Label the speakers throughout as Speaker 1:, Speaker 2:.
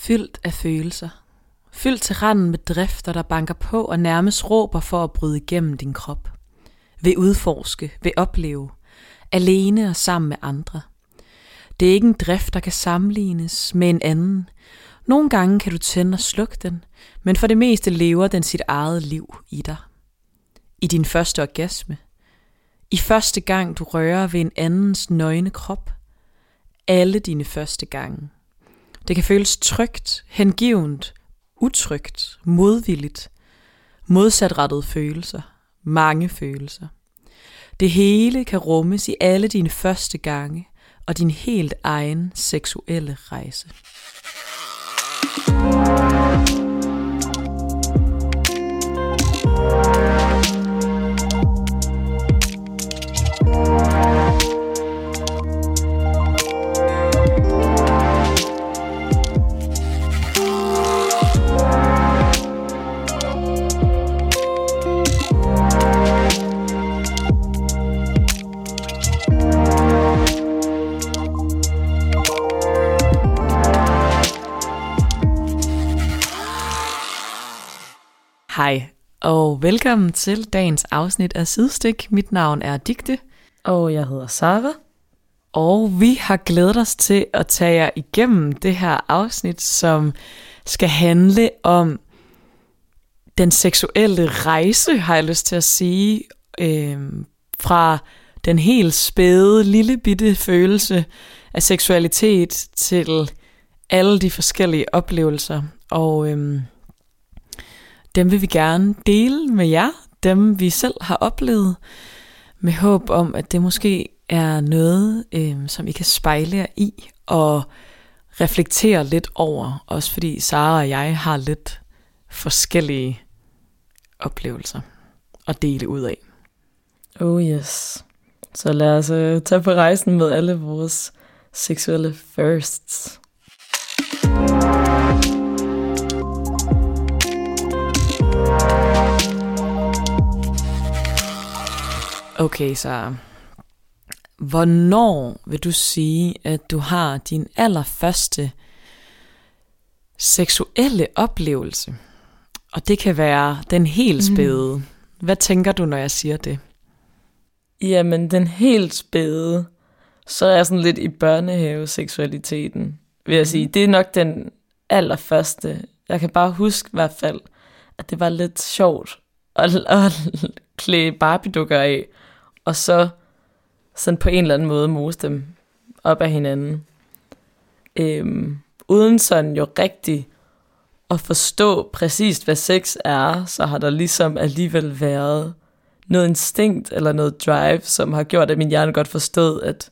Speaker 1: fyldt af følelser. Fyldt til randen med drifter, der banker på og nærmest råber for at bryde igennem din krop. Vil udforske, vil opleve. Alene og sammen med andre. Det er ikke en drift, der kan sammenlignes med en anden. Nogle gange kan du tænde og slukke den, men for det meste lever den sit eget liv i dig. I din første orgasme. I første gang du rører ved en andens nøgne krop. Alle dine første gange. Det kan føles trygt, hengivent, utrygt, modvilligt, modsatrettede følelser, mange følelser. Det hele kan rummes i alle dine første gange og din helt egen seksuelle rejse. Hej, og velkommen til dagens afsnit af Sidestik. Mit navn er Digte,
Speaker 2: Og jeg hedder Sara.
Speaker 1: og vi har glædet os til at tage jer igennem det her afsnit, som skal handle om den seksuelle rejse, har jeg lyst til at sige, øhm, fra den helt spæde, lille bitte følelse af seksualitet til alle de forskellige oplevelser. Og øhm, dem vil vi gerne dele med jer, dem vi selv har oplevet, med håb om, at det måske er noget, øh, som I kan spejle jer i og reflektere lidt over, også fordi Sara og jeg har lidt forskellige oplevelser at dele ud af.
Speaker 2: Oh yes. Så lad os uh, tage på rejsen med alle vores seksuelle firsts.
Speaker 1: Okay, så hvornår vil du sige, at du har din allerførste seksuelle oplevelse? Og det kan være den helt spæde. Mm. Hvad tænker du, når jeg siger det?
Speaker 2: Jamen, den helt spæde, så er jeg sådan lidt i børnehaveseksualiteten, vil jeg sige. Det er nok den allerførste. Jeg kan bare huske i hvert fald, at det var lidt sjovt at, at klæde Barbie-dukker af, og så sådan på en eller anden måde mose dem op af hinanden. Øhm, uden sådan jo rigtig at forstå præcis, hvad sex er, så har der ligesom alligevel været noget instinkt eller noget drive, som har gjort, at min hjerne godt forstod, at,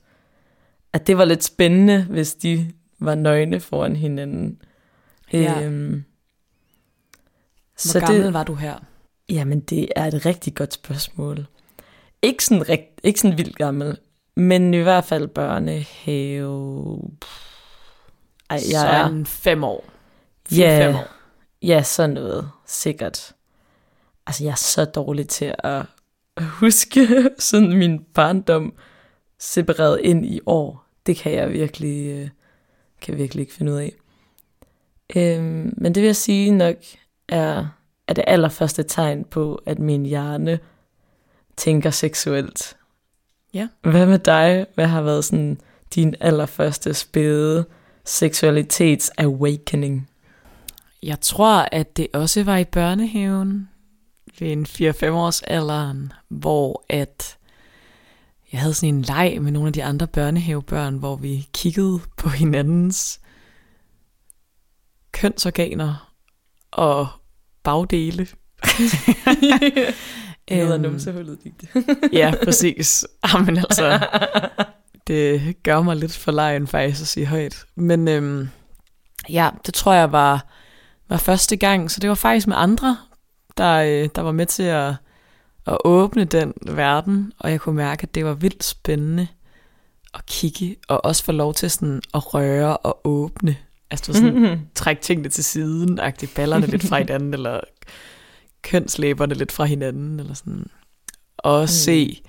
Speaker 2: at det var lidt spændende, hvis de var nøgne foran hinanden.
Speaker 1: Ja.
Speaker 2: Øhm,
Speaker 1: Hvor
Speaker 2: så
Speaker 1: gammel
Speaker 2: det,
Speaker 1: var du her?
Speaker 2: Jamen, det er et rigtig godt spørgsmål. Ikke sådan, rigt, ikke sådan vildt gammel, men i hvert fald børnehave. Ej, jeg er,
Speaker 1: Sådan fem år.
Speaker 2: Ja.
Speaker 1: Fem år.
Speaker 2: ja, sådan noget, sikkert. Altså, jeg er så dårlig til at huske sådan min barndom separeret ind i år. Det kan jeg virkelig, øh, kan jeg virkelig ikke finde ud af. Øhm, men det vil jeg sige nok er, er det allerførste tegn på, at min hjerne tænker seksuelt.
Speaker 1: Ja.
Speaker 2: Hvad med dig? Hvad har været sådan din allerførste spæde seksualitets awakening?
Speaker 1: Jeg tror, at det også var i børnehaven ved en 4-5 års alderen, hvor at jeg havde sådan en leg med nogle af de andre børnehavebørn, hvor vi kiggede på hinandens kønsorganer og bagdele.
Speaker 2: Ned ad
Speaker 1: Øhm,
Speaker 2: numsehullet det.
Speaker 1: Ja, præcis. Jamen altså, det gør mig lidt for lejen faktisk at sige højt. Men øhm, ja, det tror jeg var, var første gang, så det var faktisk med andre, der, øh, der var med til at, at åbne den verden, og jeg kunne mærke, at det var vildt spændende at kigge, og også få lov til sådan at røre og åbne. Altså du sådan, trække tingene til siden, agtigt ballerne lidt fra hinanden, eller kønslæberne lidt fra hinanden, eller sådan. Og mm. se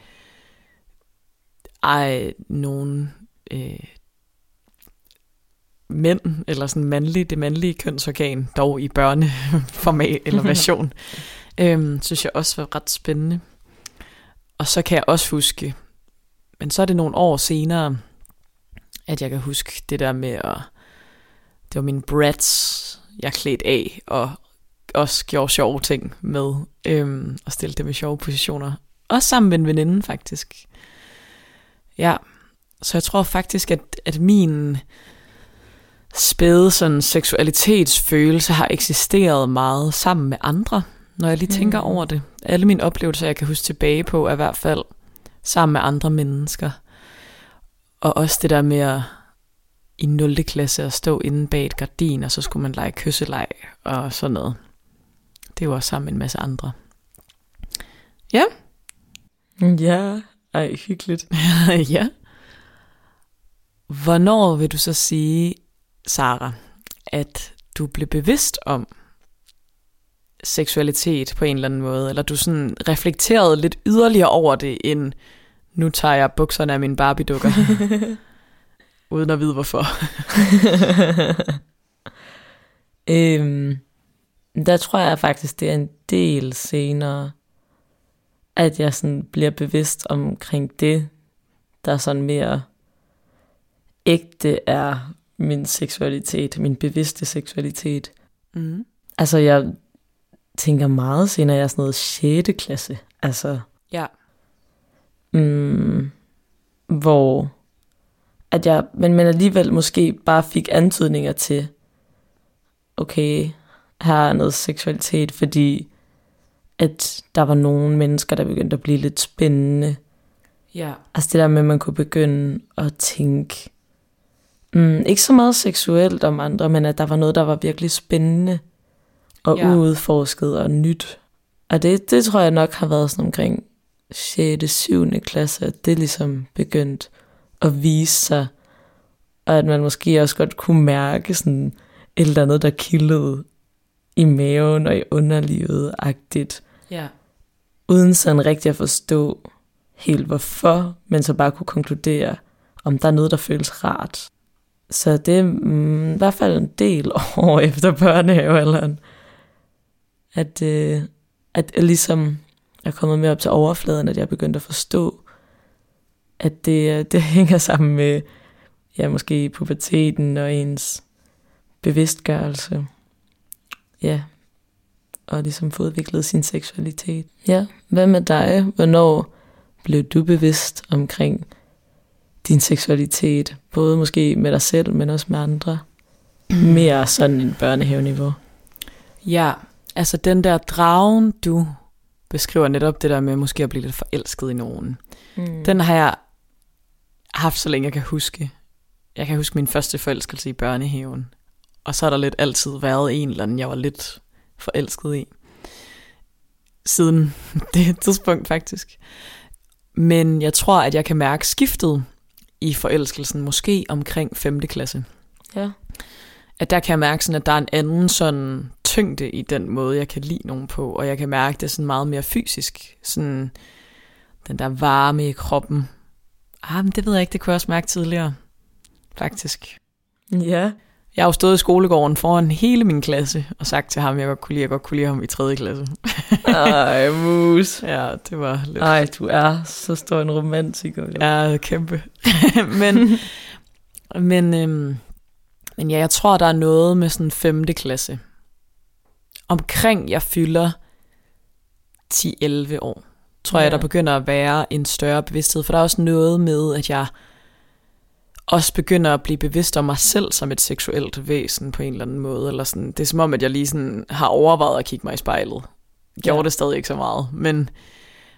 Speaker 1: ej, nogen øh, mænd, eller sådan mandlig, det mandlige kønsorgan, dog i børneformat eller version, øhm, synes jeg også var ret spændende. Og så kan jeg også huske, men så er det nogle år senere, at jeg kan huske det der med at, det var min brats, jeg klædte af, og også gjorde sjove ting med, øhm, og stille dem i sjove positioner. Også sammen med en veninde, faktisk. Ja, så jeg tror faktisk, at, at min spæde sådan seksualitetsfølelse har eksisteret meget sammen med andre, når jeg lige tænker mm. over det. Alle mine oplevelser, jeg kan huske tilbage på, er i hvert fald sammen med andre mennesker. Og også det der med at i 0. klasse at stå inde bag et gardin, og så skulle man lege kysseleg og sådan noget. Det var sammen med en masse andre. Ja.
Speaker 2: Ja, ej, hyggeligt.
Speaker 1: ja. Hvornår vil du så sige, Sara, at du blev bevidst om seksualitet på en eller anden måde, eller du sådan reflekterede lidt yderligere over det, end nu tager jeg bukserne af min Barbie-dukker, uden at vide hvorfor.
Speaker 2: øhm, der tror jeg faktisk, det er en del senere, at jeg sådan bliver bevidst omkring det, der sådan mere ægte er min seksualitet, min bevidste seksualitet. Mm. Altså, jeg tænker meget senere, jeg er sådan noget 6. klasse. Altså,
Speaker 1: ja.
Speaker 2: Mm, hvor at jeg, men, men alligevel måske bare fik antydninger til, okay, her er noget seksualitet, fordi at der var nogle mennesker, der begyndte at blive lidt spændende.
Speaker 1: Ja.
Speaker 2: Altså det der med, at man kunne begynde at tænke, mm, ikke så meget seksuelt om andre, men at der var noget, der var virkelig spændende og ja. uudforsket og nyt. Og det, det tror jeg nok har været sådan omkring 6. 7. klasse, at det ligesom begyndt at vise sig, og at man måske også godt kunne mærke sådan et eller andet, der kildede i maven og i underlivet-agtigt.
Speaker 1: Ja.
Speaker 2: Uden sådan rigtig at forstå helt hvorfor, men så bare kunne konkludere, om der er noget, der føles rart. Så det er mm, i hvert fald en del år efter børnehavealderen, at, øh, at jeg ligesom er kommet mere op til overfladen, at jeg er begyndt at forstå, at det, det hænger sammen med ja, måske puberteten og ens bevidstgørelse. Ja, og ligesom få udviklet sin seksualitet. Ja, hvad med dig? Hvornår blev du bevidst omkring din seksualitet? Både måske med dig selv, men også med andre. Mere sådan en børnehaveniveau.
Speaker 1: Ja, altså den der dragen, du beskriver netop det der med måske at blive lidt forelsket i nogen. Mm. Den har jeg haft så længe jeg kan huske. Jeg kan huske min første forelskelse i børnehaven. Og så har der lidt altid været en eller anden, jeg var lidt forelsket i. Siden det tidspunkt faktisk. Men jeg tror, at jeg kan mærke skiftet i forelskelsen, måske omkring 5. klasse.
Speaker 2: Ja.
Speaker 1: At der kan jeg mærke sådan, at der er en anden sådan tyngde i den måde, jeg kan lide nogen på, og jeg kan mærke det sådan meget mere fysisk. Sådan den der varme i kroppen. Ah, men det ved jeg ikke, det kunne jeg også mærke tidligere, faktisk.
Speaker 2: Ja.
Speaker 1: Jeg har jo stået i skolegården foran hele min klasse og sagt til ham, at jeg godt kunne lide, jeg godt kunne lide ham i 3. klasse.
Speaker 2: Ej, mus.
Speaker 1: Ja, det var lidt...
Speaker 2: Ej, du er så stor en romantiker.
Speaker 1: Ja, kæmpe. men, men, øhm, men ja, jeg tror, der er noget med sådan 5. klasse. Omkring jeg fylder 10-11 år, tror ja. jeg, der begynder at være en større bevidsthed. For der er også noget med, at jeg også begynder at blive bevidst om mig selv som et seksuelt væsen på en eller anden måde. Eller sådan. Det er som om, at jeg lige sådan har overvejet at kigge mig i spejlet. Gjorde ja. det stadig ikke så meget, men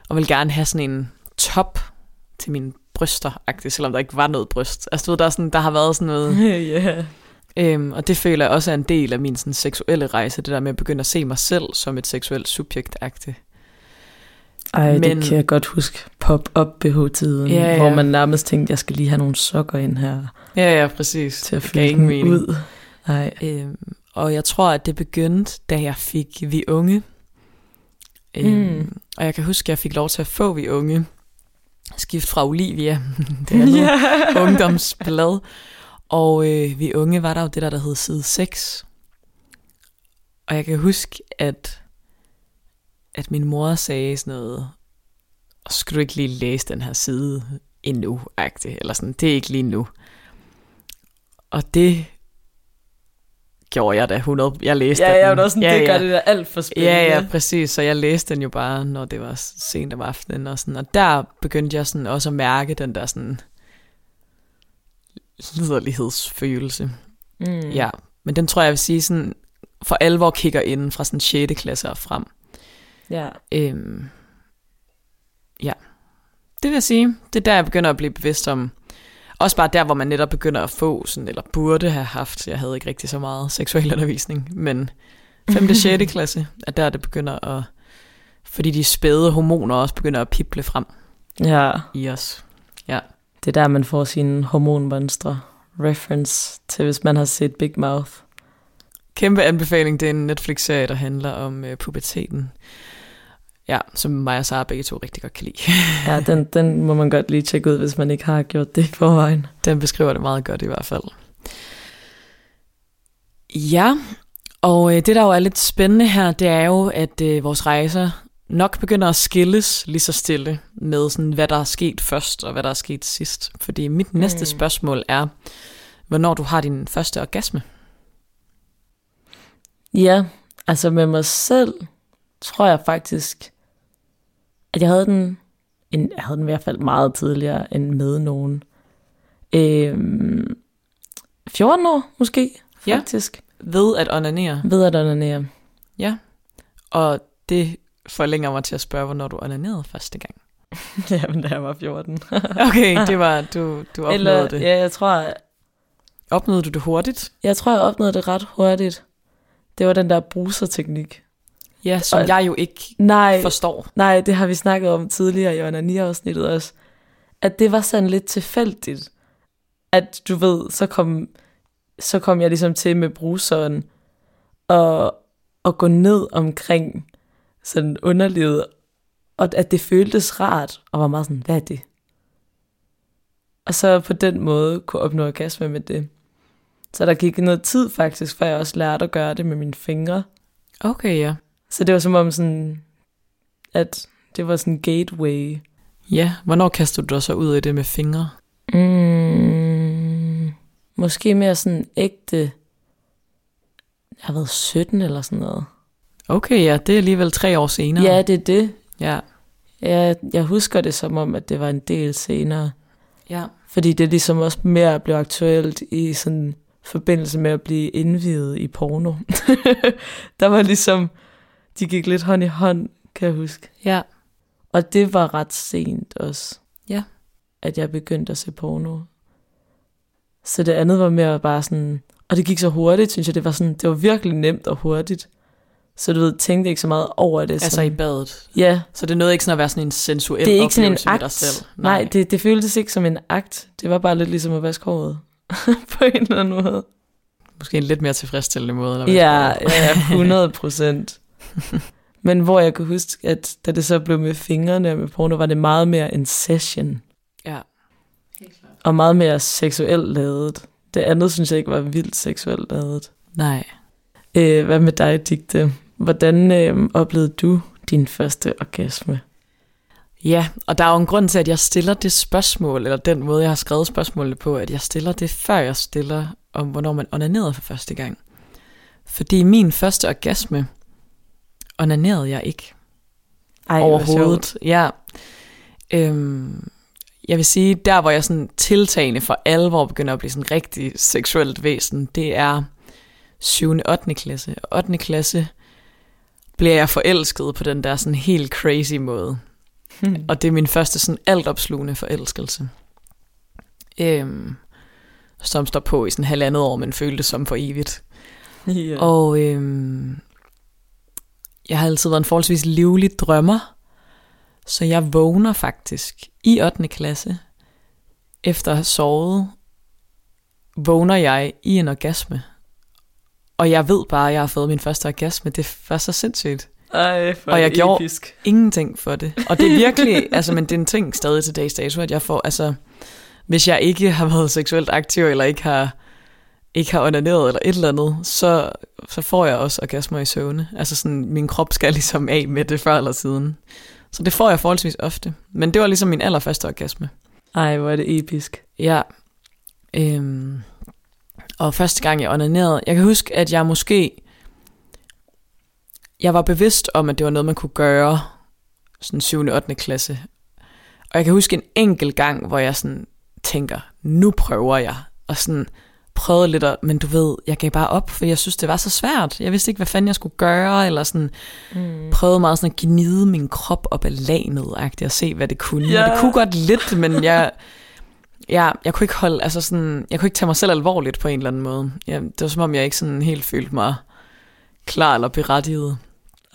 Speaker 1: og vil gerne have sådan en top til mine bryster, selvom der ikke var noget bryst. Altså du ved, der, er sådan, der har været sådan noget...
Speaker 2: yeah.
Speaker 1: Øhm, og det føler jeg også er en del af min sådan, seksuelle rejse, det der med at begynde at se mig selv som et seksuelt subjekt -agtigt.
Speaker 2: Ej, Men, det kan jeg godt huske. Pop-up BH-tiden, ja, ja. hvor man nærmest tænkte, jeg skal lige have nogle sokker ind her.
Speaker 1: Ja, ja, præcis.
Speaker 2: Til at fylde ud.
Speaker 1: Ej. Øhm, og jeg tror, at det begyndte, da jeg fik Vi Unge. Øhm, mm. Og jeg kan huske, at jeg fik lov til at få Vi Unge. Skift fra Olivia, det er yeah. ungdomsblad. Og øh, vi unge var der jo det der, der hed side 6. Og jeg kan huske, at, at min mor sagde sådan noget, og skal du ikke lige læse den her side endnu, agtigt, eller sådan, det er ikke lige nu. Og det gjorde jeg da 100. Jeg læste
Speaker 2: Ja,
Speaker 1: den.
Speaker 2: jeg var sådan,
Speaker 1: ja,
Speaker 2: det gør
Speaker 1: ja.
Speaker 2: det der alt for spændende.
Speaker 1: Ja, ja, præcis. Så jeg læste den jo bare, når det var sent om aftenen og sådan. Og der begyndte jeg sådan også at mærke den der sådan liderlighedsfølelse.
Speaker 2: Mm.
Speaker 1: Ja, men den tror jeg, jeg vil sige sådan, for alvor kigger ind fra sådan 6. klasse og frem.
Speaker 2: Ja.
Speaker 1: Øhm, ja, det vil jeg sige. Det er der, jeg begynder at blive bevidst om, også bare der, hvor man netop begynder at få, sådan, eller burde have haft, jeg havde ikke rigtig så meget seksuel undervisning, men 5. og 6. klasse er der, det begynder at, fordi de spæde hormoner også begynder at pible frem
Speaker 2: ja.
Speaker 1: i os.
Speaker 2: Det er der, man får sine hormonmonstre. Reference til, hvis man har set Big Mouth.
Speaker 1: Kæmpe anbefaling, det er en Netflix-serie, der handler om øh, puberteten. Ja, som mig og Sara begge to rigtig godt kan lide.
Speaker 2: Ja, den, den må man godt lige tjekke ud, hvis man ikke har gjort det i forvejen.
Speaker 1: Den beskriver det meget godt i hvert fald. Ja, og øh, det der jo er lidt spændende her, det er jo, at øh, vores rejser nok begynder at skilles lige så stille med, sådan, hvad der er sket først og hvad der er sket sidst. Fordi mit næste
Speaker 2: Mm.
Speaker 1: spørgsmål er, hvornår du har din første orgasme.
Speaker 2: Ja, altså med mig selv, tror jeg faktisk, at jeg havde den, en, jeg havde den i hvert fald meget tidligere end med nogen. Øhm, 14 år måske,
Speaker 1: Ja.
Speaker 2: faktisk,
Speaker 1: Ved at onanere.
Speaker 2: ved at onanere.
Speaker 1: Ja. Og det forlænger mig til at spørge, hvornår du onanerede første gang.
Speaker 2: Jamen, da jeg var 14.
Speaker 1: Okay, det var, du, du opnåede
Speaker 2: Eller,
Speaker 1: det.
Speaker 2: ja, jeg tror,
Speaker 1: Opnåede du det hurtigt?
Speaker 2: jeg tror, jeg opnåede det ret hurtigt. Det var den der bruserteknik.
Speaker 1: Ja, som
Speaker 2: Og-
Speaker 1: jeg jo ikke
Speaker 2: Nej,
Speaker 1: forstår.
Speaker 2: nej, det har vi snakket om tidligere i onani-afsnittet også. At det var sådan lidt tilfældigt. At du ved, så kom, så kom jeg ligesom til med bruseren og, og gå ned omkring sådan underlivet. Og at det føltes rart, og var meget sådan, hvad er det? Og så på den måde kunne opnå orgasme med det. Så der gik noget tid faktisk, før jeg også lærte at gøre det med mine fingre.
Speaker 1: Okay, ja.
Speaker 2: Så det var som om sådan, at det var sådan en gateway.
Speaker 1: Ja, hvornår kastede du dig så ud i det med fingre?
Speaker 2: Mm, måske mere sådan ægte, jeg har været 17 eller sådan noget.
Speaker 1: Okay, ja, det er alligevel tre år senere.
Speaker 2: Ja, det er det.
Speaker 1: Ja.
Speaker 2: Jeg, jeg husker det som om, at det var en del senere.
Speaker 1: ja.
Speaker 2: Fordi det ligesom også mere blev aktuelt i sådan forbindelse med at blive indvidet i porno. der var ligesom, de gik lidt hånd i hånd, kan jeg huske.
Speaker 1: Ja.
Speaker 2: Og det var ret sent også.
Speaker 1: Ja.
Speaker 2: At jeg begyndte at se porno. Så det andet var mere bare sådan... Og det gik så hurtigt, synes jeg. Det var, sådan, det var virkelig nemt og hurtigt. Så du ved, tænkte ikke så meget over det.
Speaker 1: Altså
Speaker 2: sådan.
Speaker 1: i badet.
Speaker 2: Ja,
Speaker 1: Så det nåede ikke sådan at være sådan en sensuel
Speaker 2: det er ikke sådan en
Speaker 1: med dig
Speaker 2: akt.
Speaker 1: selv.
Speaker 2: Nej, det, det føltes ikke som en akt. Det var bare lidt ligesom at vaske håret. På en eller anden måde.
Speaker 1: Måske en lidt mere tilfredsstillende måde. Eller hvad
Speaker 2: Ja, ja, 100 procent. Men hvor jeg kunne huske, at da det så blev med fingrene og med porno, var det meget mere en session.
Speaker 1: Ja.
Speaker 2: Og meget mere seksuelt lavet. Det andet synes jeg ikke var vildt seksuelt lavet.
Speaker 1: Nej.
Speaker 2: Øh, hvad med dig, Digte? Hvordan øh, oplevede du din første orgasme?
Speaker 1: Ja, og der er jo en grund til, at jeg stiller det spørgsmål, eller den måde, jeg har skrevet spørgsmålet på, at jeg stiller det, før jeg stiller om, hvornår man onanerede for første gang. Fordi min første orgasme onanerede jeg ikke
Speaker 2: Ej,
Speaker 1: overhovedet. Ja. Øhm, jeg vil sige, der hvor jeg sådan tiltagende for alvor begynder at blive sådan rigtig seksuelt væsen, det er 7. og 8. klasse. Og 8. klasse bliver jeg forelsket på den der sådan helt crazy måde.
Speaker 2: Hmm.
Speaker 1: Og det er min første sådan altopslugende forelskelse. Øhm, som står på i sådan halvandet år, men føltes som for evigt.
Speaker 2: ja.
Speaker 1: Og øhm, jeg har altid været en forholdsvis livlig drømmer, så jeg vågner faktisk i 8. klasse, efter at have sovet, vågner jeg i en orgasme. Og jeg ved bare, at jeg har fået min første orgasme. Det var så sindssygt.
Speaker 2: Ej, for
Speaker 1: Og jeg gjorde-
Speaker 2: episk.
Speaker 1: Ingenting for det. Og det er virkelig, altså, men det er en ting stadig til dags dato, at jeg får, altså, hvis jeg ikke har været seksuelt aktiv, eller ikke har, ikke har onaneret, eller et eller andet, så, så får jeg også orgasmer i søvne. Altså sådan, min krop skal ligesom af med det før eller siden. Så det får jeg forholdsvis ofte. Men det var ligesom min allerførste orgasme.
Speaker 2: Ej, hvor er det episk.
Speaker 1: Ja. Øhm, og første gang jeg onanerede, jeg kan huske, at jeg måske, jeg var bevidst om, at det var noget, man kunne gøre, sådan 7. og 8. klasse. Og jeg kan huske en enkelt gang, hvor jeg sådan tænker, nu prøver jeg. Og sådan prøvede lidt, at, men du ved, jeg gav bare op, for jeg synes, det var så svært. Jeg vidste ikke, hvad fanden jeg skulle gøre, eller sådan mm. prøvede meget sådan at gnide min krop op af lanet, og se, hvad det kunne. Yeah. Og det kunne godt lidt, men jeg, jeg, jeg kunne ikke holde, altså sådan, jeg kunne ikke tage mig selv alvorligt på en eller anden måde. Jeg, det var som om, jeg ikke sådan helt følte mig klar eller berettiget.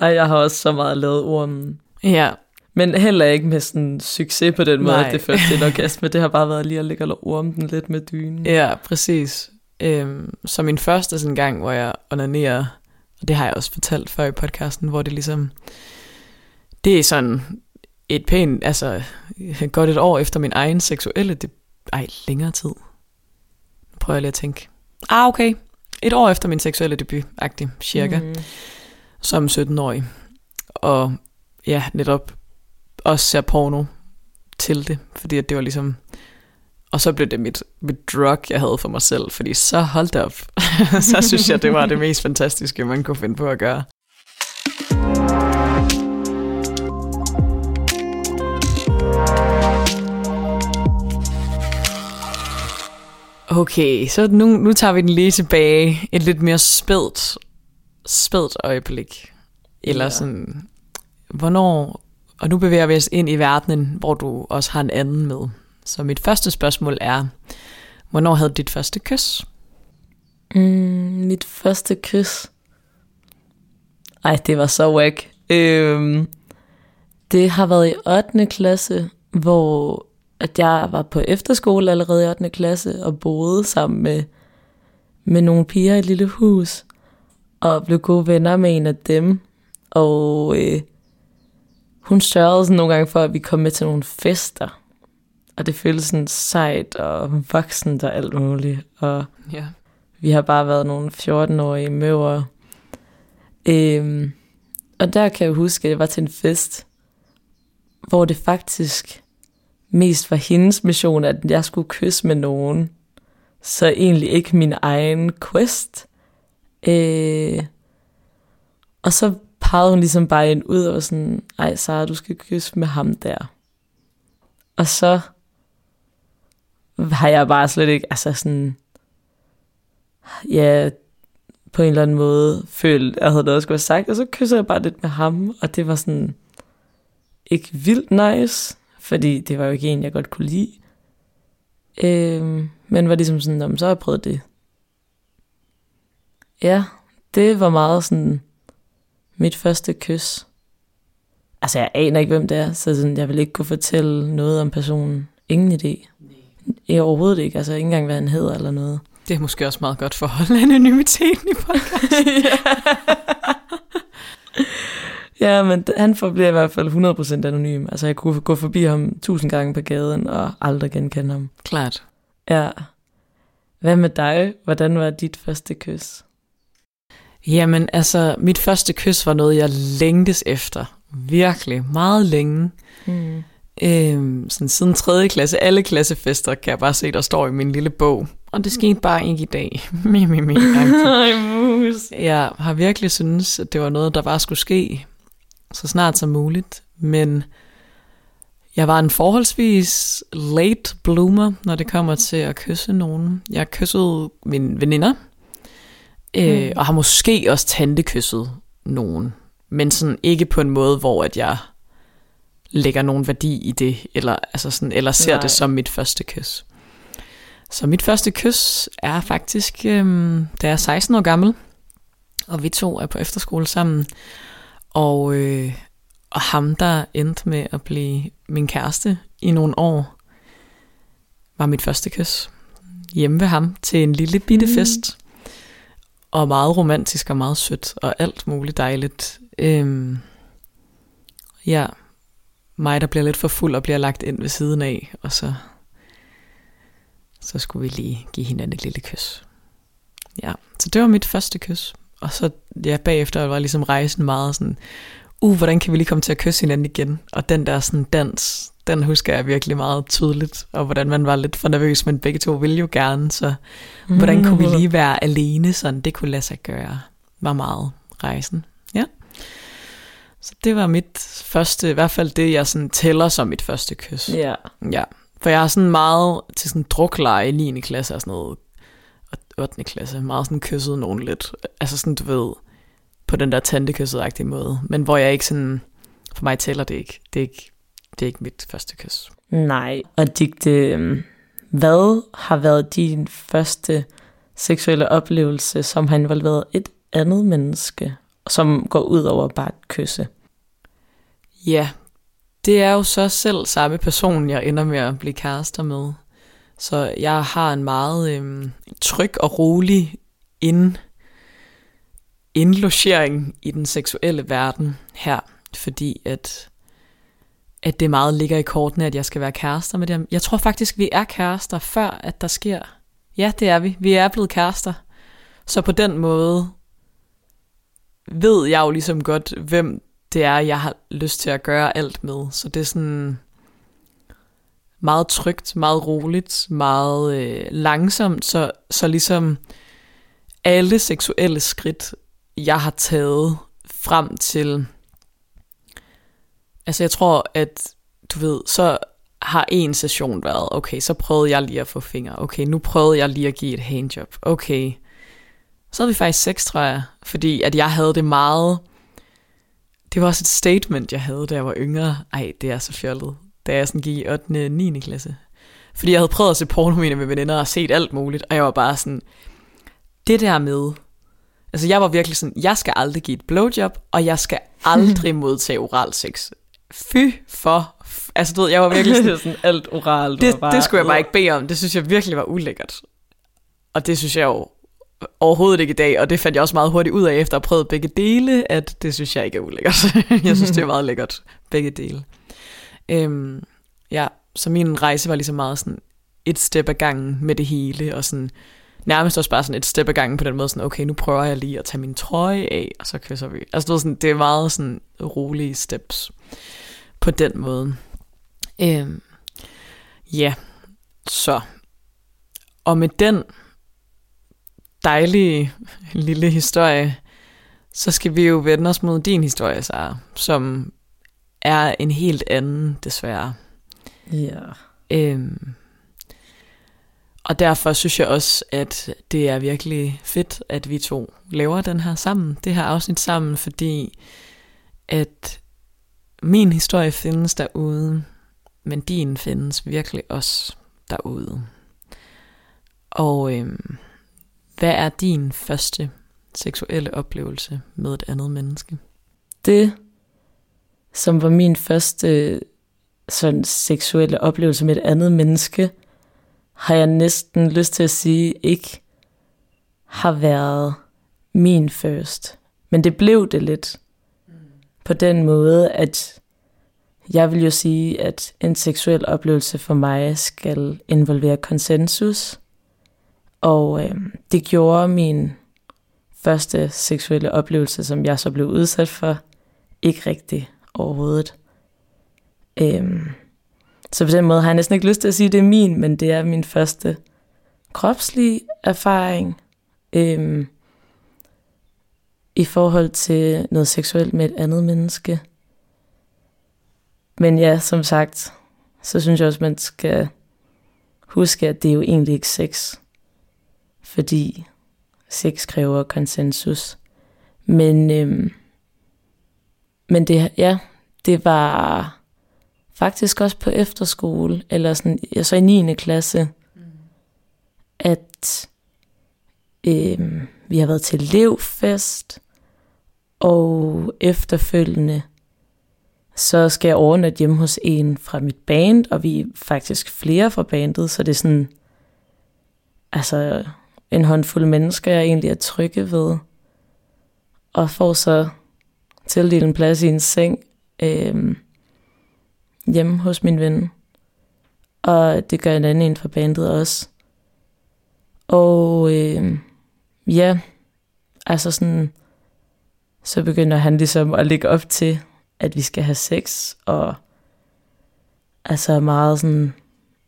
Speaker 2: Ej, jeg har også så meget lavet ormen.
Speaker 1: Ja.
Speaker 2: Men heller ikke med sådan succes på den måde, Nej. at det førte til en orgasme. Det har bare været lige at ligge og orme den lidt med dynen.
Speaker 1: Ja, præcis. Øhm, så min første sådan gang, hvor jeg onanerer, og det har jeg også fortalt før i podcasten, hvor det ligesom, det er sådan et pænt, altså godt et år efter min egen seksuelle, det, ej, længere tid. Nu prøver jeg lige at tænke. Ah, okay. Et år efter min seksuelle debut, agtig, cirka. Mm. Som 17-årig. Og ja, netop også ser porno til det, fordi det var ligesom... Og så blev det mit, mit drug, jeg havde for mig selv, fordi så holdt op. så synes jeg, det var det mest fantastiske, man kunne finde på at gøre. Okay, så nu, nu tager vi den lige tilbage. Et lidt mere spædt, spædt øjeblik. Eller ja. sådan, hvornår og nu bevæger vi os ind i verdenen, hvor du også har en anden med. Så mit første spørgsmål er, hvornår havde dit første kys?
Speaker 2: Mm, mit første kys? Ej, det var så whack. Øhm, det har været i 8. klasse, hvor at jeg var på efterskole allerede i 8. klasse og boede sammen med, med nogle piger i et lille hus og blev gode venner med en af dem. Og øh, hun sørgede sådan nogle gange for, at vi kom med til nogle fester. Og det føltes sådan sejt og voksent og alt muligt. Og
Speaker 1: ja.
Speaker 2: vi har bare været nogle 14-årige møver. Øhm, og der kan jeg huske, at jeg var til en fest, hvor det faktisk mest var hendes mission, at jeg skulle kysse med nogen. Så egentlig ikke min egen quest. Øh, og så pegede hun ligesom bare en ud og var sådan, ej Sara, du skal kysse med ham der. Og så har jeg bare slet ikke, altså sådan, ja, på en eller anden måde følt, at jeg havde noget, jeg skulle have sagt, og så kysser jeg bare lidt med ham, og det var sådan, ikke vildt nice, fordi det var jo ikke en, jeg godt kunne lide. Øhm, men var ligesom sådan, så har jeg prøvet det. Ja, det var meget sådan, mit første kys. Altså, jeg aner ikke, hvem det er, så sådan, jeg vil ikke kunne fortælle noget om personen. Ingen idé. Jeg overhovedet ikke. Altså, ikke engang, hvad han hedder eller noget.
Speaker 1: Det er måske også meget godt for at holde anonymiteten i podcasten.
Speaker 2: ja. men han forbliver i hvert fald 100% anonym. Altså, jeg kunne gå forbi ham tusind gange på gaden og aldrig genkende ham.
Speaker 1: Klart.
Speaker 2: Ja. Hvad med dig? Hvordan var dit første kys?
Speaker 1: Jamen, altså, mit første kys var noget, jeg længtes efter. Virkelig, meget længe. Mm. Øhm, sådan siden 3. klasse, alle klassefester, kan jeg bare se, der står i min lille bog. Og det skete bare ikke i dag. mi, mi, mi. Jeg har virkelig synes, at det var noget, der bare skulle ske så snart som muligt. Men jeg var en forholdsvis late bloomer, når det kommer til at kysse nogen. Jeg kyssede mine veninder, Øh, mm. Og har måske også tantekysset nogen. Men sådan ikke på en måde, hvor at jeg lægger nogen værdi i det, eller, altså sådan, eller ser Nej. det som mit første kys. Så mit første kys er faktisk, øhm, da jeg er 16 år gammel, og vi to er på efterskole sammen. Og, øh, og ham, der endte med at blive min kæreste i nogle år, var mit første kys. Hjemme ved ham til en lille bitte mm. fest og meget romantisk og meget sødt, og alt muligt dejligt. Øhm, ja, mig der bliver lidt for fuld og bliver lagt ind ved siden af, og så så skulle vi lige give hinanden et lille kys. Ja, så det var mit første kys. Og så ja, bagefter var ligesom rejsen meget sådan, uh, hvordan kan vi lige komme til at kysse hinanden igen? Og den der sådan dans, den husker jeg virkelig meget tydeligt, og hvordan man var lidt for nervøs, men begge to ville jo gerne, så mm. hvordan kunne vi lige være alene, sådan det kunne lade sig gøre, var meget rejsen. Ja. Så det var mit første, i hvert fald det, jeg sådan tæller som mit første kys.
Speaker 2: Ja.
Speaker 1: Ja, for jeg har sådan meget til sådan drukleje i 9. klasse og sådan noget, og 8. klasse, meget sådan kysset nogen lidt. Altså sådan, du ved, på den der tantekysset måde. Men hvor jeg ikke sådan, for mig tæller det ikke. Det er ikke, det er ikke mit første kys.
Speaker 2: Nej, og Digte, øhm, hvad har været din første seksuelle oplevelse, som har involveret et andet menneske, som går ud over bare at kysse?
Speaker 1: Ja, det er jo så selv samme person, jeg ender med at blive kærester med. Så jeg har en meget øhm, tryg og rolig ind, indlogering i den seksuelle verden her, fordi at, at det meget ligger i kortene, at jeg skal være kærester med dem. Jeg tror faktisk, vi er kærester, før at der sker. Ja, det er vi. Vi er blevet kærester. Så på den måde ved jeg jo ligesom godt, hvem det er, jeg har lyst til at gøre alt med. Så det er sådan meget trygt, meget roligt, meget øh, langsomt, så, så ligesom alle seksuelle skridt, jeg har taget frem til, altså jeg tror, at du ved, så har en session været, okay, så prøvede jeg lige at få fingre, okay, nu prøvede jeg lige at give et handjob, okay, så havde vi faktisk seks, tror jeg, fordi at jeg havde det meget, det var også et statement, jeg havde, da jeg var yngre. Ej, det er så fjollet. Da jeg sådan gik i 8. 9. klasse. Fordi jeg havde prøvet at se porno med med veninder og set alt muligt, og jeg var bare sådan, det der med, altså jeg var virkelig sådan, jeg skal aldrig give et blowjob, og jeg skal aldrig modtage oral sex. Fy for, altså du ved, jeg var virkelig sådan,
Speaker 2: sådan alt oral.
Speaker 1: Det, bare, det skulle jeg bare ikke bede om, det synes jeg virkelig var ulækkert. Og det synes jeg jo overhovedet ikke i dag, og det fandt jeg også meget hurtigt ud af, efter at have prøvet begge dele, at det synes jeg ikke er ulækkert. jeg synes, det er meget lækkert, begge dele. Øhm, ja, så min rejse var ligesom meget sådan et step ad gangen med det hele, og sådan nærmest også bare sådan et step ad gangen på den måde, sådan, okay, nu prøver jeg lige at tage min trøje af, og så kysser vi. Altså, det er, sådan, det er meget sådan rolige steps på den måde. Øhm, ja, så. Og med den dejlige lille historie, så skal vi jo vende os mod din historie, Sara, som er en helt anden, desværre.
Speaker 2: Ja.
Speaker 1: Øhm, og derfor synes jeg også, at det er virkelig fedt, at vi to laver den her sammen, det her afsnit sammen, fordi at min historie findes derude, men din findes virkelig også derude. Og øhm, hvad er din første seksuelle oplevelse med et andet menneske?
Speaker 2: Det, som var min første sådan seksuelle oplevelse med et andet menneske, har jeg næsten lyst til at sige, ikke har været min først. Men det blev det lidt. På den måde, at jeg vil jo sige, at en seksuel oplevelse for mig skal involvere konsensus. Og øh, det gjorde min første seksuelle oplevelse, som jeg så blev udsat for, ikke rigtig overhovedet. Øh, så på den måde har jeg næsten ikke lyst til at sige, at det er min, men det er min første kropslige erfaring øhm, i forhold til noget seksuelt med et andet menneske. Men ja, som sagt, så synes jeg også, man skal huske, at det er jo egentlig ikke sex fordi sex kræver konsensus. Men, øhm, men det, ja, det var faktisk også på efterskole, eller sådan, så i 9. klasse, mm. at øhm, vi har været til levfest, og efterfølgende, så skal jeg overnatte hjemme hos en fra mit band, og vi er faktisk flere fra bandet, så det er sådan, altså, en håndfuld mennesker, jeg egentlig er trygge ved. Og får så tildelt en plads i en seng øh, hjemme hos min ven. Og det gør en anden en fra bandet også. Og øh, ja, altså sådan, så begynder han ligesom at lægge op til, at vi skal have sex, og altså meget sådan,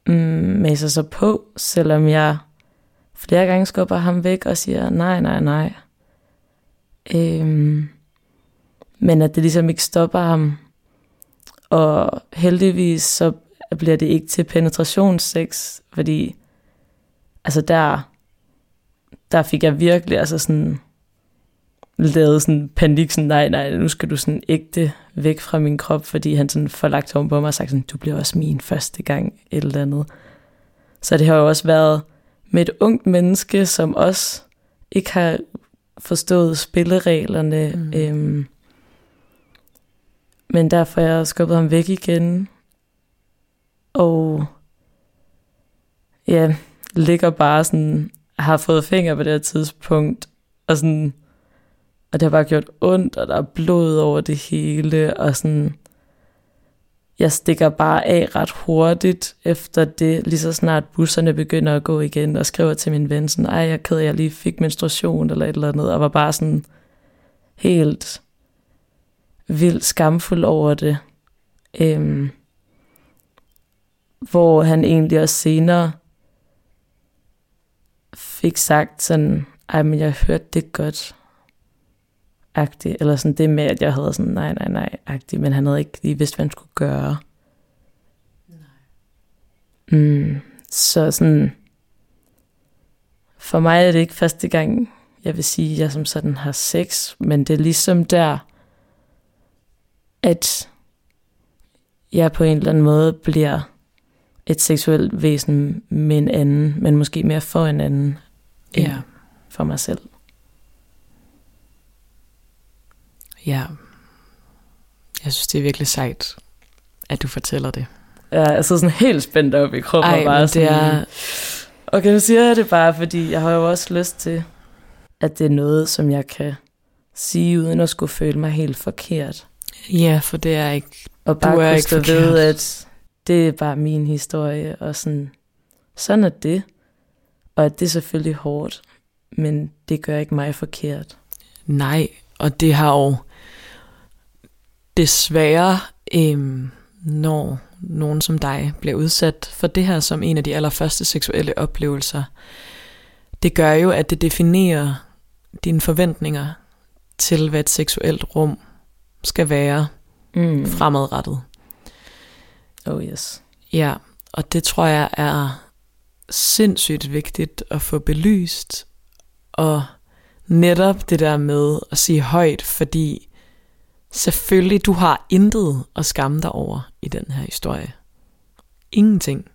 Speaker 2: mm, maser sig på, selvom jeg flere gange skubber ham væk og siger, nej, nej, nej. Øhm, men at det ligesom ikke stopper ham. Og heldigvis så bliver det ikke til penetrationssex, fordi altså der, der fik jeg virkelig altså sådan lavet sådan panik, sådan, nej, nej, nu skal du sådan ægte væk fra min krop, fordi han sådan får lagt om på mig og sagt sådan, du bliver også min første gang, et eller andet. Så det har jo også været med et ungt menneske, som også ikke har forstået spillereglerne. Mm. Øhm, men derfor har jeg skubbet ham væk igen. Og ja, ligger bare sådan, har fået fingre på det her tidspunkt, og sådan, og det har bare gjort ondt, og der er blod over det hele, og sådan, jeg stikker bare af ret hurtigt efter det, lige så snart busserne begynder at gå igen, og skriver til min ven sådan, ej, jeg er ked, jeg lige fik menstruation, eller et eller andet, og var bare sådan helt vildt skamfuld over det. Øhm, hvor han egentlig også senere fik sagt sådan, ej, men jeg hørte det godt, agtig eller sådan det med, at jeg havde sådan, nej, nej, nej, agtig men han havde ikke lige vidst, hvad han skulle gøre. Nej. Mm, så sådan, for mig er det ikke første gang, jeg vil sige, at jeg som sådan har sex, men det er ligesom der, at jeg på en eller anden måde bliver et seksuelt væsen med en anden, men måske mere for en anden end ja. for mig selv.
Speaker 1: Ja. Jeg synes, det er virkelig sejt, at du fortæller det.
Speaker 2: Ja, jeg sidder sådan helt spændt op i kroppen. Ej, og bare sådan, er... Okay, nu siger jeg det bare, fordi jeg har jo også lyst til, at det er noget, som jeg kan sige, uden at skulle føle mig helt forkert.
Speaker 1: Ja, for det er ikke...
Speaker 2: Og bare du er ikke forkert. ved, at det er bare min historie, og sådan, sådan er det. Og at det er selvfølgelig hårdt, men det gør ikke mig forkert.
Speaker 1: Nej, og det har jo desværre, øhm, når nogen som dig bliver udsat for det her som en af de allerførste seksuelle oplevelser, det gør jo, at det definerer dine forventninger til, hvad et seksuelt rum skal være mm. fremadrettet.
Speaker 2: Oh yes.
Speaker 1: Ja, og det tror jeg er sindssygt vigtigt at få belyst, og netop det der med at sige højt, fordi selvfølgelig, du har intet at skamme dig over i den her historie. Ingenting.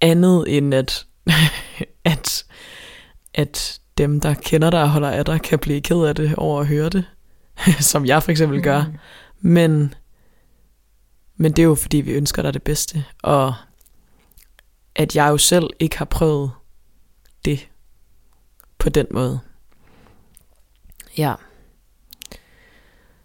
Speaker 1: Andet end at, at, at dem, der kender dig og holder af dig, kan blive ked af det over at høre det, som jeg for eksempel gør. Mm. Men, men det er jo fordi, vi ønsker dig det bedste, og at jeg jo selv ikke har prøvet det på den måde. Ja.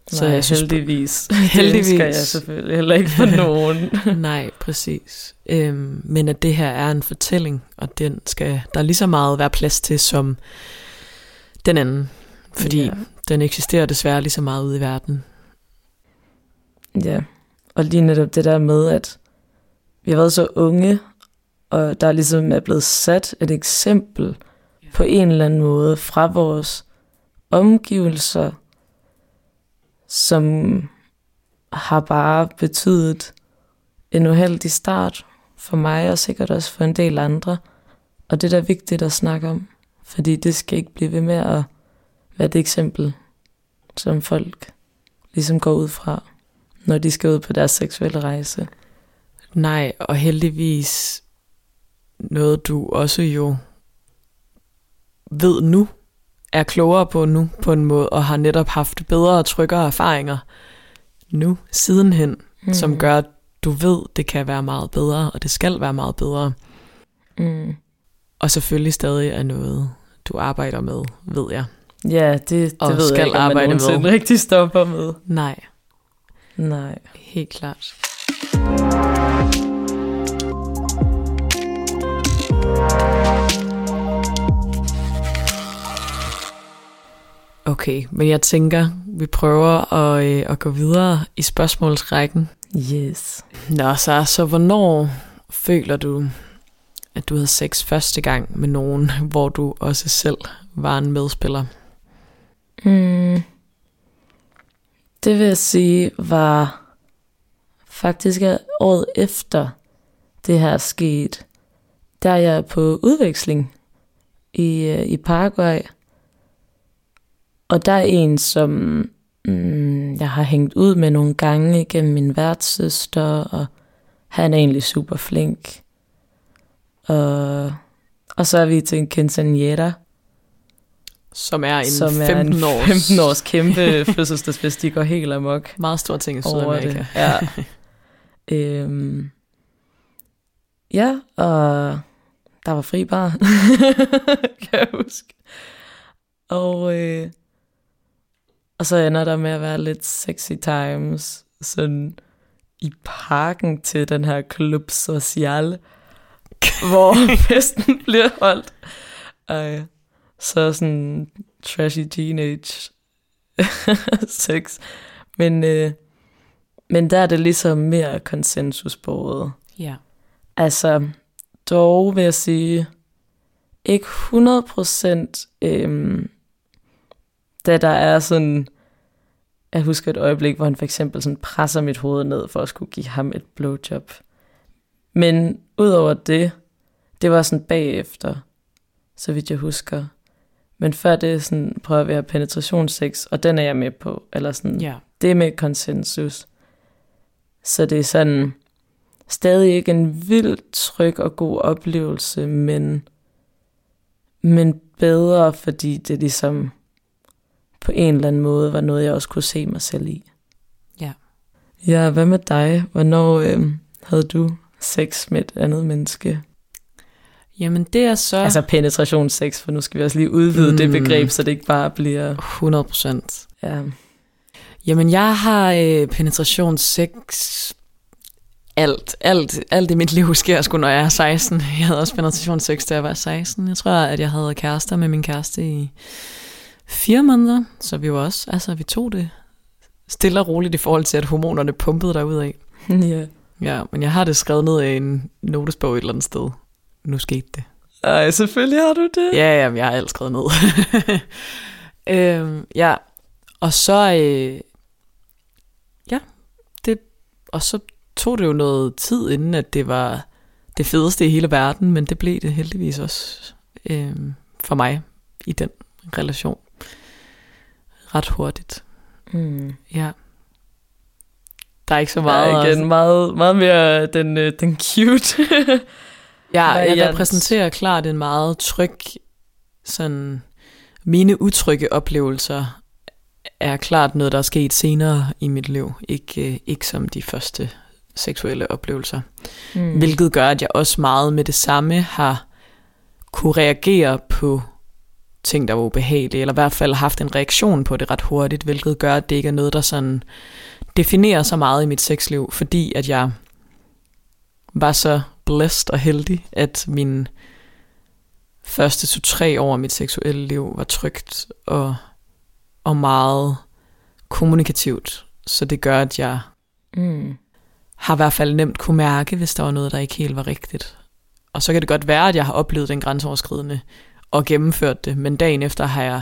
Speaker 2: Så Nej, jeg synes, heldigvis. heldigvis. Det skal jeg selvfølgelig heller ikke for nogen.
Speaker 1: Nej, præcis. Øhm, men at det her er en fortælling, og den skal der lige så meget være plads til som den anden. Fordi ja den eksisterer desværre lige så meget ude i verden.
Speaker 2: Ja, og lige netop det der med, at vi har været så unge, og der ligesom er blevet sat et eksempel på en eller anden måde fra vores omgivelser, som har bare betydet en uheldig start for mig, og sikkert også for en del andre. Og det er da vigtigt at snakke om, fordi det skal ikke blive ved med at være det eksempel, som folk ligesom går ud fra, når de skal ud på deres seksuelle rejse.
Speaker 1: Nej, og heldigvis noget du også jo ved nu, er klogere på nu på en måde, og har netop haft bedre og tryggere erfaringer nu, sidenhen, mm. som gør, at du ved, det kan være meget bedre, og det skal være meget bedre. Mm. Og selvfølgelig stadig er noget, du arbejder med, ved jeg.
Speaker 2: Ja, det, det og ved skal jeg ikke, om man nogensinde med. rigtig stopper med.
Speaker 1: Nej.
Speaker 2: Nej.
Speaker 1: Helt klart. Okay, men jeg tænker, vi prøver at, øh, at gå videre i spørgsmålsrækken.
Speaker 2: Yes.
Speaker 1: Nå, så, så hvornår føler du, at du havde sex første gang med nogen, hvor du også selv var en medspiller?
Speaker 2: Mm. Det vil jeg sige var faktisk året efter det her sket, der jeg på udveksling i, øh, i Paraguay. Og der er en, som mm, jeg har hængt ud med nogle gange gennem min værtssøster, og han er egentlig super flink. Og, og så er vi til en quinceañera,
Speaker 1: som er en
Speaker 2: som er
Speaker 1: 15
Speaker 2: en
Speaker 1: års,
Speaker 2: 15 års kæmpe fødselsdagsfest, de går helt amok
Speaker 1: meget stor ting i Sydamerika.
Speaker 2: det. Ja. øhm, ja, og der var fri bar, kan jeg huske. Og, øh, og så ender der med at være lidt sexy times, sådan i parken til den her klub social, hvor festen bliver holdt. Og så sådan trashy teenage sex. Men, øh, men der er det ligesom mere konsensusbordet.
Speaker 1: Ja.
Speaker 2: Altså, dog vil jeg sige, ikke 100 procent, øhm, da der er sådan, jeg husker et øjeblik, hvor han for eksempel sådan presser mit hoved ned for at skulle give ham et blowjob. Men udover det, det var sådan bagefter, så vidt jeg husker. Men før det sådan, prøver vi at have penetrationssex, og den er jeg med på. Eller sådan,
Speaker 1: ja.
Speaker 2: det er med konsensus. Så det er sådan stadig ikke en vildt tryg og god oplevelse, men, men bedre, fordi det ligesom på en eller anden måde var noget, jeg også kunne se mig selv i.
Speaker 1: Ja.
Speaker 2: Ja, hvad med dig? Hvornår øh, havde du sex med et andet menneske?
Speaker 1: Jamen det er så...
Speaker 2: Altså penetrationssex, for nu skal vi også lige udvide mm. det begreb, så det ikke bare bliver...
Speaker 1: 100 procent.
Speaker 2: Ja.
Speaker 1: Jamen, jeg har øh, penetrationssex. Alt, alt, alt i mit liv sker sgu, når jeg er 16. Jeg havde også penetrationssex, da jeg var 16. Jeg tror, at jeg havde kærester med min kæreste i fire måneder. Så vi var også, altså vi tog det stille og roligt i forhold til, at hormonerne pumpede derud af.
Speaker 2: ja.
Speaker 1: Ja, men jeg har det skrevet ned i en notesbog et eller andet sted. Nu skete det.
Speaker 2: Ej, selvfølgelig har du det.
Speaker 1: Ja, ja, jeg har alt skrevet ned. øhm, ja, og så, øh, ja, det, og så tog det jo noget tid, inden at det var det fedeste i hele verden, men det blev det heldigvis også øh, for mig i den relation. Ret hurtigt,
Speaker 2: Mm.
Speaker 1: ja. Der er ikke så
Speaker 2: Meget,
Speaker 1: meget...
Speaker 2: ja, igen, meget, meget mere den, øh, den cute.
Speaker 1: Ja, jeg repræsenterer klart en meget tryg, sådan, mine utrygge oplevelser er klart noget, der er sket senere i mit liv, ikke, øh, ikke som de første seksuelle oplevelser.
Speaker 2: mm.
Speaker 1: Hvilket gør, at jeg også meget med det samme har kunne reagere på ting, der var ubehagelige, eller i hvert fald haft en reaktion på det ret hurtigt, hvilket gør, at det ikke er noget, der sådan definerer så meget i mit sexliv, fordi at jeg var så blessed og heldig, at min første to-tre år af mit seksuelle liv var trygt og, og meget kommunikativt. Så det gør, at jeg
Speaker 2: Mm.
Speaker 1: har i hvert fald nemt kunne mærke, hvis der var noget, der ikke helt var rigtigt. Og så kan det godt være, at jeg har oplevet den grænseoverskridende og gennemført det, men dagen efter har jeg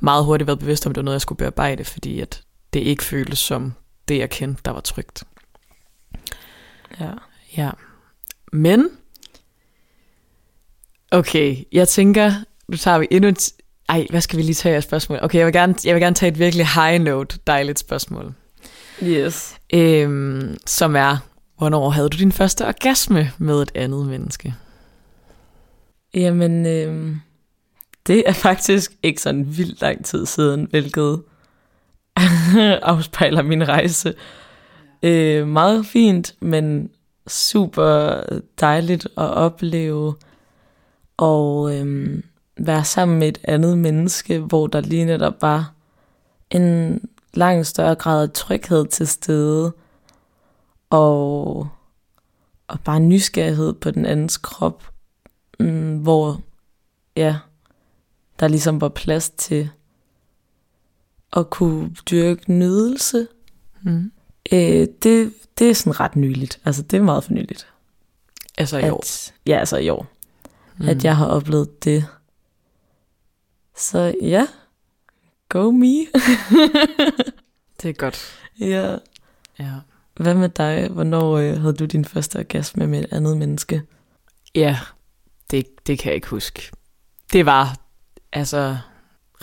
Speaker 1: meget hurtigt været bevidst om, at det var noget, jeg skulle bearbejde, fordi at det ikke føltes som det, jeg kendte, der var trygt.
Speaker 2: Ja.
Speaker 1: Ja. Men, okay, jeg tænker, nu tager vi endnu et... Ej, hvad skal vi lige tage af spørgsmål? Okay, jeg vil gerne, jeg vil gerne tage et virkelig high note, dejligt spørgsmål.
Speaker 2: Yes.
Speaker 1: Øhm, som er, hvornår havde du din første orgasme med et andet menneske?
Speaker 2: Jamen, øh, det er faktisk ikke sådan vildt lang tid siden, hvilket afspejler min rejse. Øh, meget fint, men super dejligt at opleve og øhm, være sammen med et andet menneske, hvor der lige netop var en langt større grad af tryghed til stede, og, og bare nysgerrighed på den andens krop, mm, hvor ja, der ligesom var plads til at kunne dyrke nydelse,
Speaker 1: Mm
Speaker 2: øh, det, det er sådan ret nyligt. Altså, det er meget for nyligt.
Speaker 1: Altså i år.
Speaker 2: At, ja, altså i år.
Speaker 1: Mm.
Speaker 2: At jeg har oplevet det. Så ja, go me.
Speaker 1: Det er godt.
Speaker 2: ja.
Speaker 1: Ja.
Speaker 2: Hvad med dig? Hvornår øh, havde du din første orgasme med et andet menneske?
Speaker 1: Ja, det, det kan jeg ikke huske. Det var altså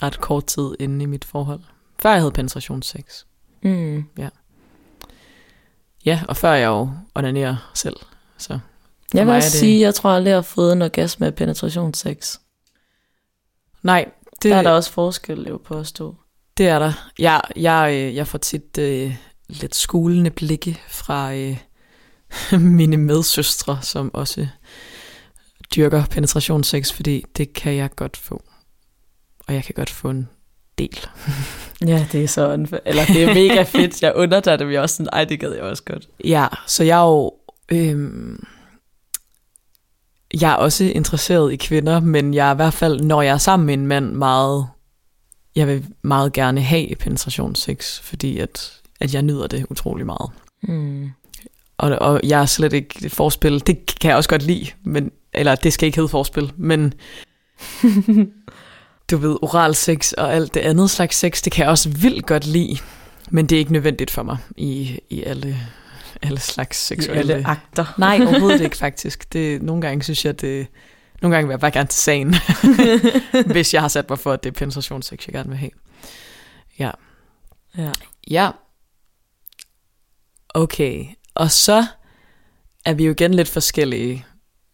Speaker 1: ret kort tid inde i mit forhold. Før jeg havde penetrationssex.
Speaker 2: Mm.
Speaker 1: Ja, og før jeg jo onanerer selv. Så
Speaker 2: Jeg vil også
Speaker 1: det-
Speaker 2: sige, at jeg tror aldrig, jeg har fået en orgasme af penetrationssex.
Speaker 1: nej,
Speaker 2: Det... Der er der også forskel jo på at stå.
Speaker 1: det er der. Jeg, jeg, øh, jeg får tit øh, lidt skulende blikke fra øh, mine medsøstre, som også dyrker penetrationssex, fordi det kan jeg godt få. Og jeg kan godt få en del.
Speaker 2: Ja, det er sådan. Eller det er mega fedt. Jeg under dig det, men jeg også sådan, ej, det gad jeg også godt.
Speaker 1: Ja, så jeg er jo... Øhm, jeg er også interesseret i kvinder, men jeg er i hvert fald, når jeg er sammen med en mand, meget... Jeg vil meget gerne have penetrationssex, fordi at, at jeg nyder det utrolig meget.
Speaker 2: Mm.
Speaker 1: Og, og jeg er slet ikke forspil. Det kan jeg også godt lide, men, eller det skal ikke hedde forspil, men du ved, oral sex og alt det andet slags sex, det kan jeg også vildt godt lide, men det er ikke nødvendigt for mig i, i alle, alle slags seksuelle...
Speaker 2: Alle akter.
Speaker 1: Nej, overhovedet ikke faktisk. Det, nogle gange synes jeg, det... Nogle gange vil jeg bare gerne til sagen, hvis jeg har sat mig for, at det er penetrationssex, jeg gerne vil have. Ja.
Speaker 2: Ja.
Speaker 1: Ja. Okay. Og så er vi jo igen lidt forskellige.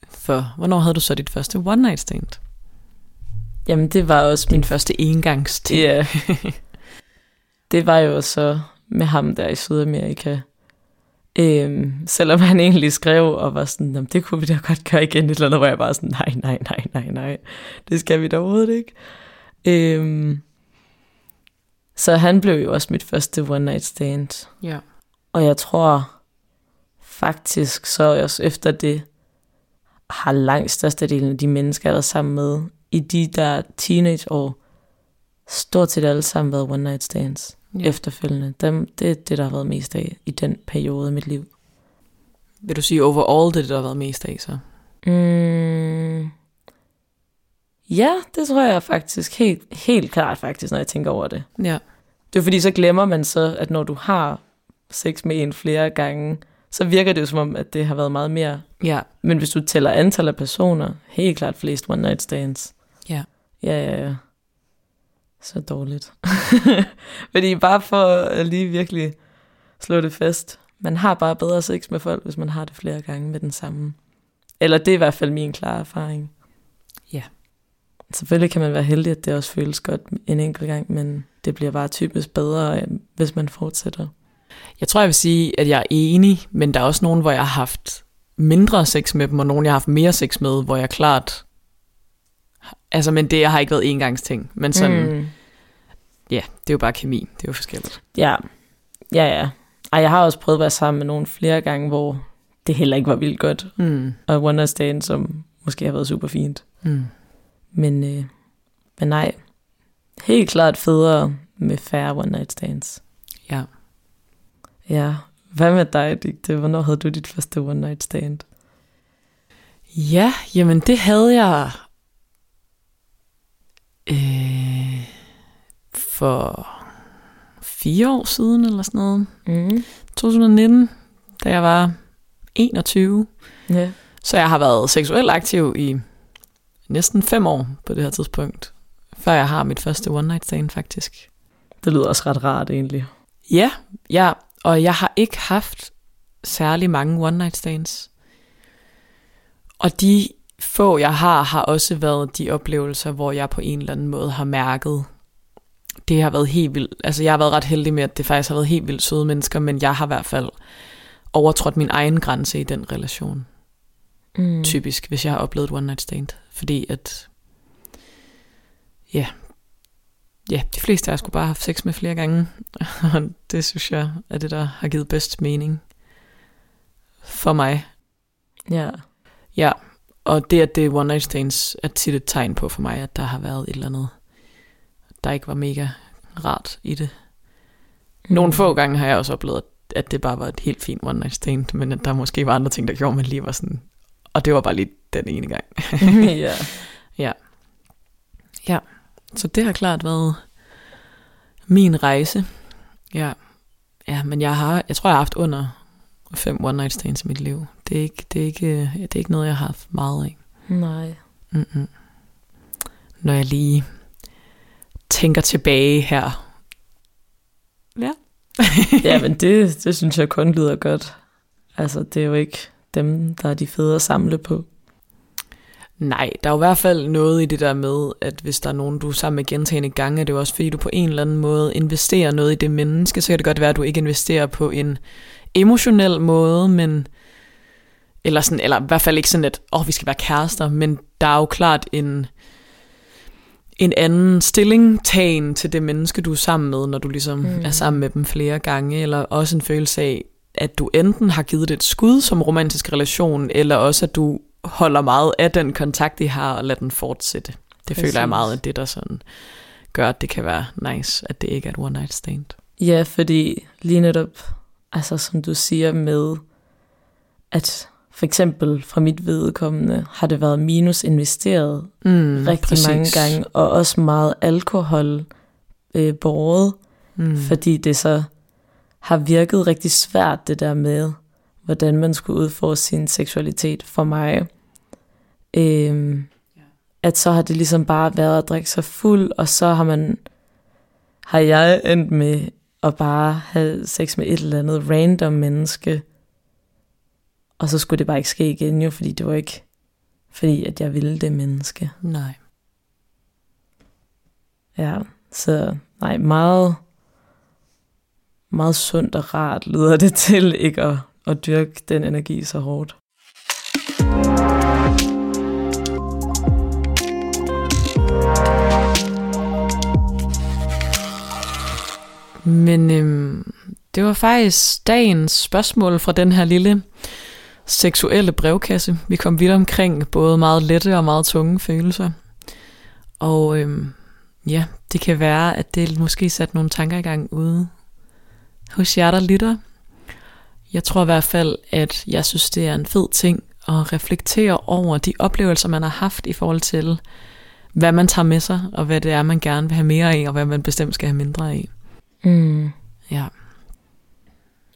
Speaker 1: For hvornår havde du så dit første one night stand?
Speaker 2: Jamen, det var også min
Speaker 1: første engangsting?
Speaker 2: Ja. det var jo så med ham der i Sydamerika. Øhm, selvom han egentlig skrev og var sådan, "Jamen, det kunne vi da godt gøre igen, et eller andet, hvor jeg bare sådan, nej, nej, nej, nej, nej, det skal vi da overhovedet ikke. Øhm, så han blev jo også mit første one night stand.
Speaker 1: Ja.
Speaker 2: Og jeg tror faktisk så også efter det, har langt størstedelen af de mennesker, jeg har været sammen med, i de der teenageår, stort set alle sammen været one night stands
Speaker 1: ja.
Speaker 2: efterfølgende. Dem, det er det, der har været mest af i den periode af mit liv.
Speaker 1: Vil du sige overall, det er det, der har været mest af så?
Speaker 2: Mm. Ja, det tror jeg faktisk helt, helt klart faktisk, når jeg tænker over det.
Speaker 1: Ja.
Speaker 2: Det er fordi, så glemmer man så, at når du har sex med en flere gange, så virker det jo som om, at det har været meget mere.
Speaker 1: Ja.
Speaker 2: Men hvis du tæller antal af personer, helt klart flest one night stands.
Speaker 1: Ja.
Speaker 2: Ja, ja, ja. Så dårligt. fordi bare for at lige virkelig slå det fast. Man har bare bedre sex med folk, hvis man har det flere gange med den samme. Eller det er i hvert fald min klare erfaring.
Speaker 1: Ja.
Speaker 2: Selvfølgelig kan man være heldig, at det også føles godt en enkelt gang, men det bliver bare typisk bedre, hvis man fortsætter.
Speaker 1: Jeg tror, jeg vil sige, at jeg er enig, men der er også nogen, hvor jeg har haft mindre sex med dem, og nogen, jeg har haft mere sex med, hvor jeg klart... Altså, men det har ikke været engangsting. Men sådan, mm.
Speaker 2: Mm.
Speaker 1: ja, det er jo bare kemi. Det er jo forskelligt.
Speaker 2: Ja, ja, ja. Ej, jeg har også prøvet at være sammen med nogen flere gange, hvor det heller ikke var vildt godt.
Speaker 1: Mm.
Speaker 2: Og one night stand, som måske har været super fint.
Speaker 1: Mm.
Speaker 2: Men, øh, men nej, helt klart federe med færre one night stands.
Speaker 1: Ja.
Speaker 2: Ja, hvad med dig, Digte? Hvornår havde du dit første one night stand?
Speaker 1: Ja, jamen det havde jeg øh, for fire år siden eller sådan noget.
Speaker 2: Mm.
Speaker 1: 2019, da jeg var 21.
Speaker 2: Ja.
Speaker 1: Så jeg har været seksuelt aktiv i næsten fem år på det her tidspunkt. Før jeg har mit første one night stand faktisk.
Speaker 2: Det lyder også ret rart egentlig.
Speaker 1: Ja, ja, og jeg har ikke haft særlig mange one night stands. Og de få, jeg har, har også været de oplevelser, hvor jeg på en eller anden måde har mærket, det har været helt vildt. Altså jeg har været ret heldig med, at det faktisk har været helt vildt søde mennesker, men jeg har i hvert fald overtrådt min egen grænse i den relation.
Speaker 2: Mm.
Speaker 1: Typisk, hvis jeg har oplevet et one night stand. Fordi at, ja, ja, de fleste af os skulle bare have haft sex med flere gange. Og det synes jeg er det, der har givet bedst mening for mig.
Speaker 2: Ja.
Speaker 1: Ja, og det, at det er one night stands, er tit et tegn på for mig, at der har været et eller andet, der ikke var mega rart i det. Nogle få gange har jeg også oplevet, at det bare var et helt fint one night stand, men at der måske var andre ting, der gjorde, at man lige var sådan, og det var bare lige den ene gang.
Speaker 2: ja.
Speaker 1: ja. Ja, så det har klart været min rejse. Ja. Ja, men jeg har, jeg tror, jeg har haft under fem one night stands i mit liv. Det er ikke, det er ikke, det er ikke noget, jeg har haft meget af.
Speaker 2: Nej.
Speaker 1: Mm-mm. Når jeg lige tænker tilbage her. Ja.
Speaker 2: ja, men det, det synes jeg kun lyder godt. Altså, det er jo ikke dem, der er de fede at samle på.
Speaker 1: Nej, der er jo i hvert fald noget i det der med, at hvis der er nogen, du er sammen med gentagende gange, er det jo også fordi, du på en eller anden måde investerer noget i det menneske, så kan det godt være, at du ikke investerer på en emotionel måde, men eller, sådan, eller i hvert fald ikke sådan, at oh, vi skal være kærester, men der er jo klart en, en anden stillingtagen til det menneske, du er sammen med, når du ligesom mm. er sammen med dem flere gange, eller også en følelse af, at du enten har givet det et skud som romantisk relation, eller også at du holder meget af den kontakt, I har, og lader den fortsætte. Det Præcis. føler jeg meget, at det der sådan gør, at det kan være nice, at det ikke er et one night stand.
Speaker 2: Ja, fordi lige netop, altså som du siger med, at for eksempel fra mit vedkommende har det været minus investeret mm, rigtig præcis. mange gange, og også meget alkohol øh, båret, mm. fordi det så har virket rigtig svært det der med, hvordan man skulle udforske sin seksualitet for mig. Øhm. At så har det ligesom bare været at drikke sig fuld, og så har man har jeg endt med at bare have sex med et eller andet random menneske, og så skulle det bare ikke ske igen jo, fordi det var ikke fordi, at jeg ville det menneske.
Speaker 1: Nej.
Speaker 2: Ja, så nej, meget, meget sundt og rart lyder det til ikke at, at dyrke den energi så hårdt.
Speaker 1: Men øhm, det var faktisk dagens spørgsmål fra den her lille seksuelle brevkasse. Vi kom vidt omkring både meget lette og meget tunge følelser. Og øhm, ja, det kan være, at det måske satte nogle tanker i gang ude hos jer, der lytter. Jeg tror i hvert fald, at jeg synes, det er en fed ting at reflektere over de oplevelser, man har haft i forhold til, hvad man tager med sig, og hvad det er, man gerne vil have mere af, og hvad man bestemt skal have mindre af.
Speaker 2: Mm.
Speaker 1: Ja.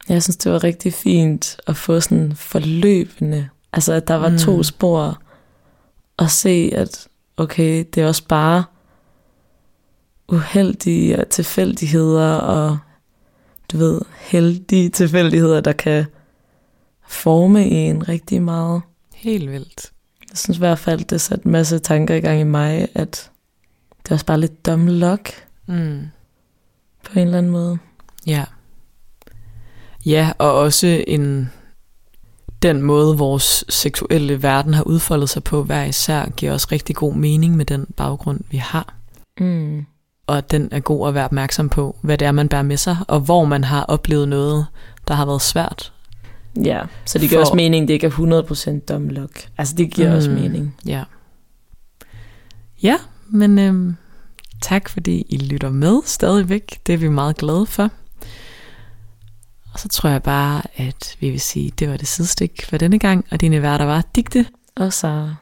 Speaker 2: Jeg synes, det var rigtig fint at få sådan forløbende, altså at der var mm. to spor, og se, at okay, det er også bare uheldige tilfældigheder, og du ved, heldige tilfældigheder, der kan forme en rigtig meget.
Speaker 1: Helt vildt.
Speaker 2: Jeg synes i hvert fald, det satte en masse tanker i gang i mig, at det er også bare lidt dumb luck.
Speaker 1: Mm.
Speaker 2: På en eller anden måde.
Speaker 1: Ja. Ja, og også en den måde, vores seksuelle verden har udfoldet sig på hver især, giver også rigtig god mening med den baggrund, vi har.
Speaker 2: Mm.
Speaker 1: Og at den er god at være opmærksom på, hvad det er, man bærer med sig, og hvor man har oplevet noget, der har været svært.
Speaker 2: Ja, så det giver For... også mening, det ikke er 100% dumb luck. Altså det giver mm, også mening.
Speaker 1: Ja. Ja, men øhm, tak fordi I lytter med stadigvæk. Det er vi meget glade for. Og så tror jeg bare, at vi vil sige, at det var det sidestik for denne gang, og dine værter var Digte
Speaker 2: og så